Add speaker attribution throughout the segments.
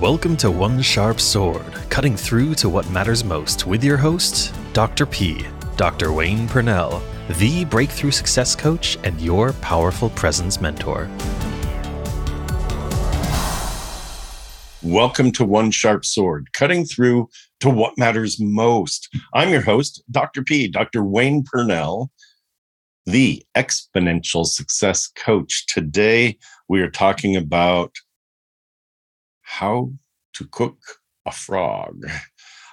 Speaker 1: Welcome to One Sharp Sword, cutting through to what matters most with your host, Dr. P, Dr. Wayne Pernell, the breakthrough success coach and your powerful presence mentor.
Speaker 2: Welcome to One Sharp Sword, cutting through to what matters most. I'm your host, Dr. P, Dr. Wayne Pernell, the exponential success coach. Today, we are talking about how to cook a frog.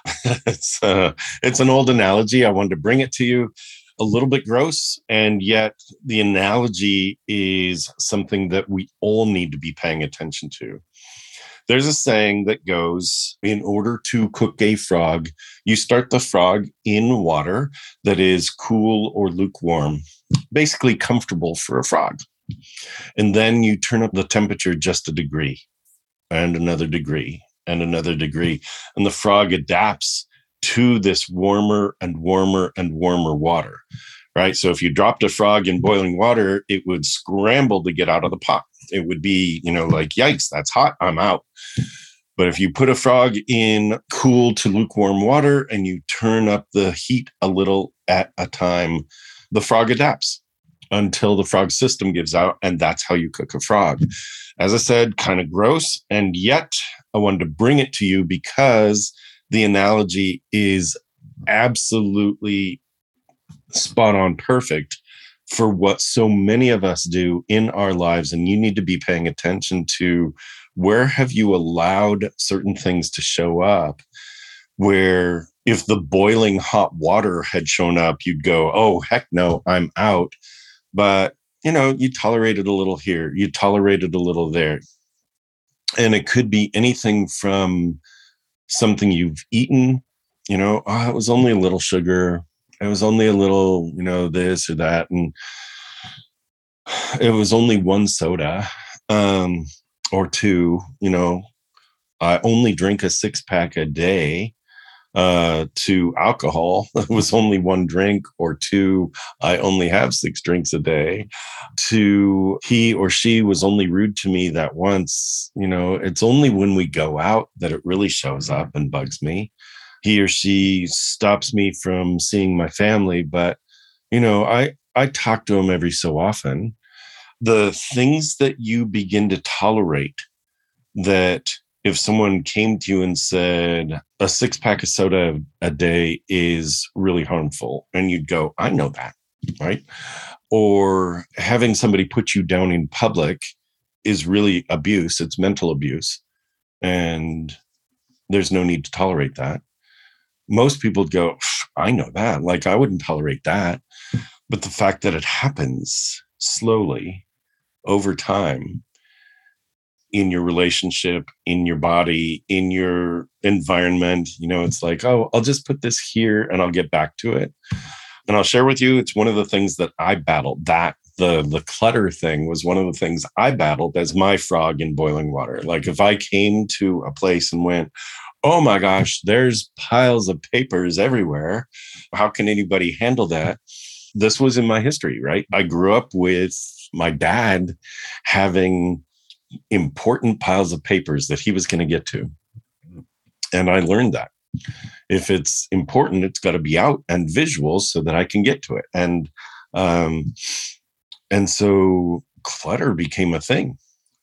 Speaker 2: it's, uh, it's an old analogy. I wanted to bring it to you. A little bit gross, and yet the analogy is something that we all need to be paying attention to. There's a saying that goes in order to cook a frog, you start the frog in water that is cool or lukewarm, basically comfortable for a frog. And then you turn up the temperature just a degree and another degree and another degree. And the frog adapts to this warmer and warmer and warmer water, right? So if you dropped a frog in boiling water, it would scramble to get out of the pot. It would be, you know, like, yikes, that's hot, I'm out. But if you put a frog in cool to lukewarm water and you turn up the heat a little at a time, the frog adapts until the frog system gives out. And that's how you cook a frog as I said, kind of gross. And yet I wanted to bring it to you because the analogy is absolutely spot on perfect for what so many of us do in our lives. And you need to be paying attention to where have you allowed certain things to show up where if the boiling hot water had shown up, you'd go, oh, heck no, I'm out. But you know, you tolerated a little here, you tolerated a little there. And it could be anything from something you've eaten, you know, oh, it was only a little sugar, it was only a little, you know, this or that. And it was only one soda um, or two, you know, I only drink a six pack a day uh, to alcohol. It was only one drink or two. I only have six drinks a day. To he or she was only rude to me that once. You know, it's only when we go out that it really shows up and bugs me. He or she stops me from seeing my family, but you know, I I talk to him every so often. The things that you begin to tolerate that if someone came to you and said a six pack of soda a day is really harmful, and you'd go, I know that, right? Or having somebody put you down in public is really abuse, it's mental abuse. And there's no need to tolerate that. Most people go, I know that. Like, I wouldn't tolerate that. But the fact that it happens slowly over time in your relationship, in your body, in your environment. You know, it's like, oh, I'll just put this here and I'll get back to it. And I'll share with you, it's one of the things that I battled. That the the clutter thing was one of the things I battled as my frog in boiling water. Like if I came to a place and went, oh my gosh, there's piles of papers everywhere. How can anybody handle that? This was in my history, right? I grew up with my dad having important piles of papers that he was going to get to. And I learned that if it's important, it's got to be out and visual so that I can get to it. And um, and so clutter became a thing.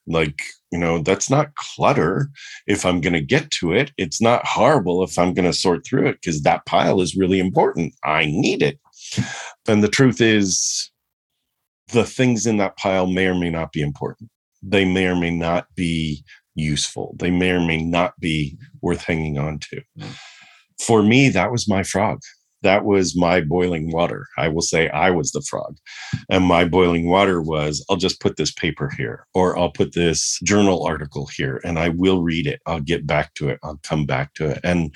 Speaker 2: Like you know, that's not clutter. If I'm going to get to it, it's not horrible if I'm going to sort through it because that pile is really important. I need it. And the truth is, the things in that pile may or may not be important they may or may not be useful. They may or may not be worth hanging on to. For me, that was my frog. That was my boiling water. I will say I was the frog. And my boiling water was I'll just put this paper here, or I'll put this journal article here, and I will read it. I'll get back to it. I'll come back to it. And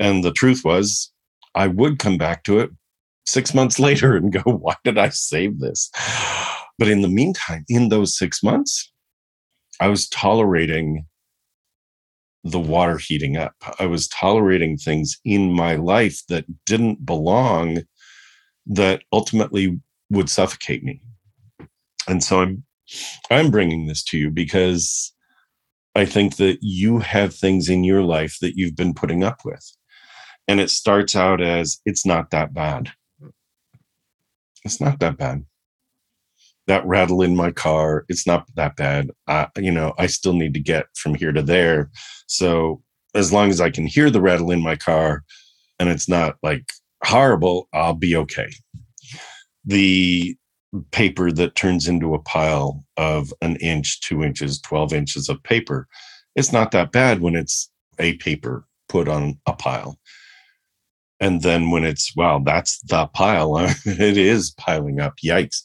Speaker 2: and the truth was, I would come back to it six months later and go, why did I save this? But in the meantime, in those six months, I was tolerating the water heating up. I was tolerating things in my life that didn't belong that ultimately would suffocate me. And so I'm I'm bringing this to you because I think that you have things in your life that you've been putting up with. And it starts out as it's not that bad. It's not that bad. That rattle in my car, it's not that bad. I, you know, I still need to get from here to there. So as long as I can hear the rattle in my car and it's not like horrible, I'll be okay. The paper that turns into a pile of an inch, two inches, 12 inches of paper. It's not that bad when it's a paper put on a pile. And then when it's, wow, that's the pile, it is piling up. Yikes.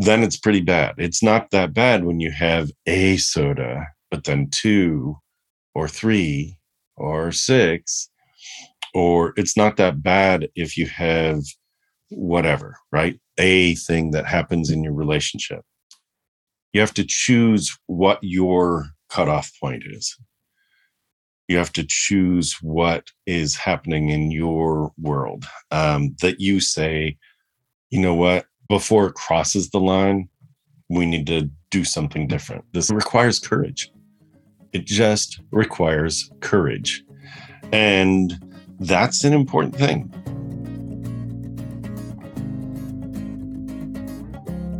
Speaker 2: Then it's pretty bad. It's not that bad when you have a soda, but then two or three or six, or it's not that bad if you have whatever, right? A thing that happens in your relationship. You have to choose what your cutoff point is. You have to choose what is happening in your world um, that you say, you know what, before it crosses the line, we need to do something different. This requires courage. It just requires courage. And that's an important thing.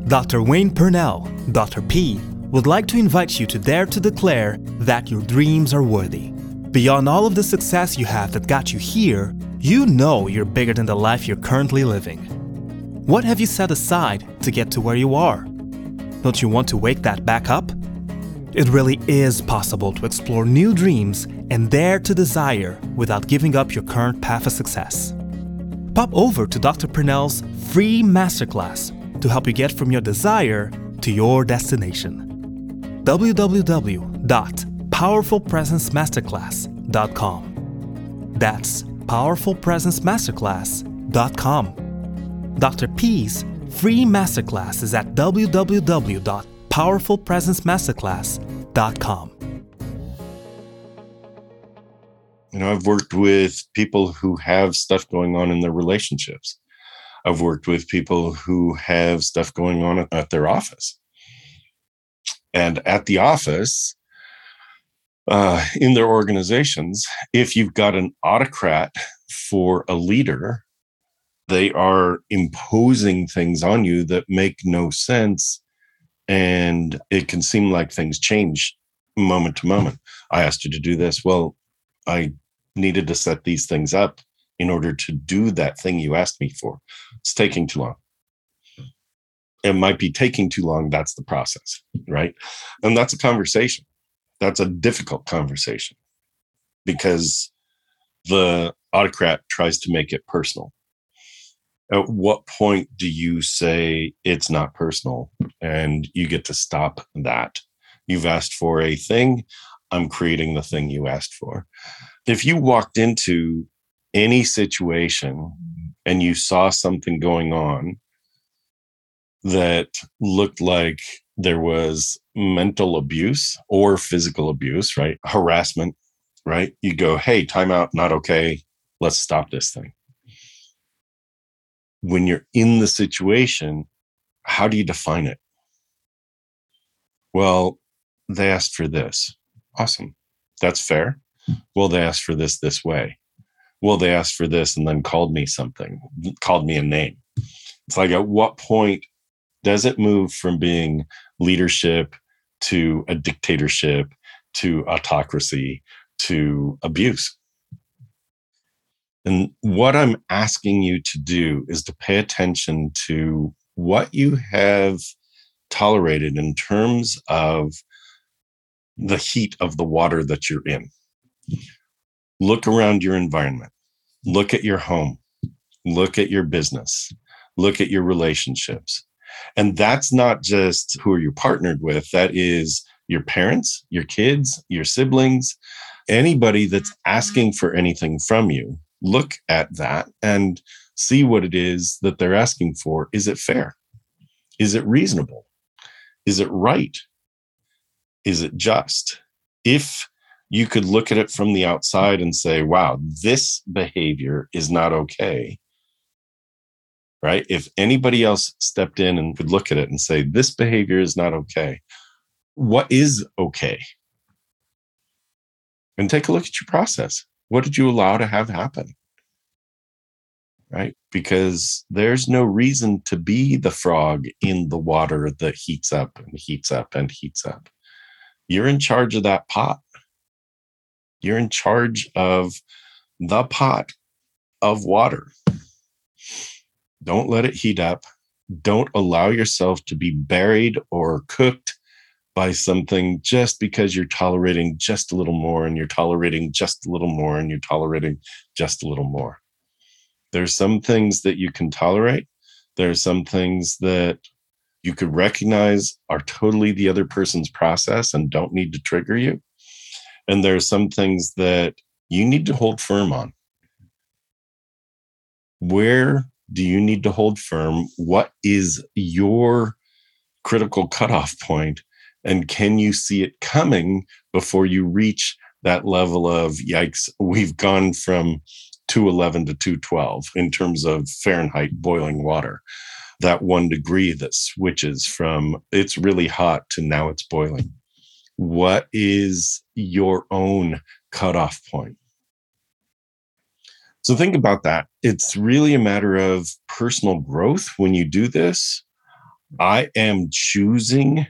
Speaker 3: Dr. Wayne Pernell, Dr. P, would like to invite you to dare to declare that your dreams are worthy. Beyond all of the success you have that got you here, you know you're bigger than the life you're currently living. What have you set aside to get to where you are? Don't you want to wake that back up? It really is possible to explore new dreams and dare to desire without giving up your current path of success. Pop over to Dr. Pernell's free masterclass to help you get from your desire to your destination. www.powerfulpresencemasterclass.com. That's powerfulpresencemasterclass.com. Dr. P's free masterclass is at www.powerfulpresencemasterclass.com.
Speaker 2: You know, I've worked with people who have stuff going on in their relationships I've worked with people who have stuff going on at their office. And at the office, uh, in their organizations, if you've got an autocrat for a leader, they are imposing things on you that make no sense. And it can seem like things change moment to moment. I asked you to do this. Well, I needed to set these things up in order to do that thing you asked me for. It's taking too long. It might be taking too long. That's the process, right? And that's a conversation. That's a difficult conversation because the autocrat tries to make it personal. At what point do you say it's not personal and you get to stop that? You've asked for a thing. I'm creating the thing you asked for. If you walked into any situation and you saw something going on that looked like there was mental abuse or physical abuse, right? Harassment, right? You go, hey, timeout, not okay. Let's stop this thing. When you're in the situation, how do you define it? Well, they asked for this. Awesome. That's fair. Well, they asked for this this way well, they asked for this and then called me something, called me a name. It's like, at what point does it move from being leadership to a dictatorship to autocracy to abuse? And what I'm asking you to do is to pay attention to what you have tolerated in terms of the heat of the water that you're in. Look around your environment, look at your home, look at your business, look at your relationships. And that's not just who are you partnered with, that is your parents, your kids, your siblings, anybody that's mm-hmm. asking for anything from you. Look at that and see what it is that they're asking for. Is it fair? Is it reasonable? Is it right? Is it just? If you could look at it from the outside and say, wow, this behavior is not okay. Right? If anybody else stepped in and could look at it and say, this behavior is not okay, what is okay? and take a look at your process. What did you allow to have happen? Right? Because there's no reason to be the frog in the water that heats up and heats up and heats up. You're in charge of that pot. You're in charge of the pot of water. Don't let it heat up. Don't allow yourself to be buried or cooked by something just because you're tolerating just a little more and you're tolerating just a little more and you're tolerating just a little more. There's some things that you can tolerate. There are some things that you could recognize are totally the other person's process and don't need to trigger you. And there are some things that you need to hold firm on. Where do you need to hold firm? What is your critical cutoff point? And can you see it coming before you reach that level of yikes? We've gone from 211 to 212 in terms of Fahrenheit boiling water. That one degree that switches from it's really hot to now it's boiling. What is your own cutoff point? So think about that. It's really a matter of personal growth when you do this. I am choosing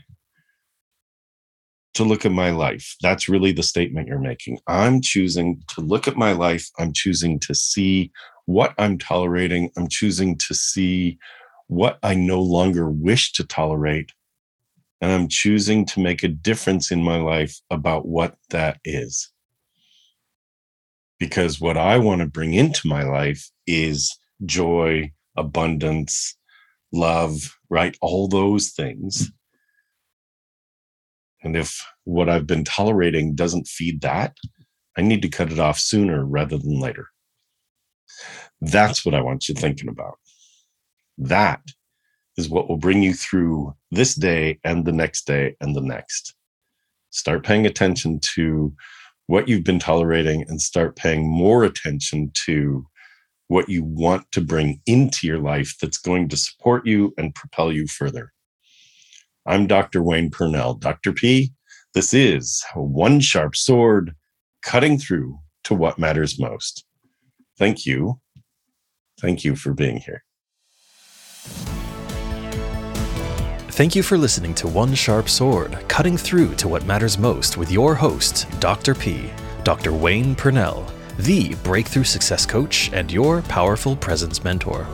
Speaker 2: to look at my life. That's really the statement you're making. I'm choosing to look at my life. I'm choosing to see what I'm tolerating. I'm choosing to see what I no longer wish to tolerate. And I'm choosing to make a difference in my life about what that is. Because what I want to bring into my life is joy, abundance, love, right? All those things and if what I've been tolerating doesn't feed that, I need to cut it off sooner rather than later. That's what I want you thinking about. That is what will bring you through this day and the next day and the next. Start paying attention to what you've been tolerating and start paying more attention to what you want to bring into your life that's going to support you and propel you further. I'm Dr. Wayne Pernell. Dr. P, this is One Sharp Sword cutting through to what matters most. Thank you. Thank you for being here.
Speaker 1: Thank you for listening to One Sharp Sword, cutting through to what matters most with your host, Dr. P, Dr. Wayne Pernell, the breakthrough success coach and your powerful presence mentor.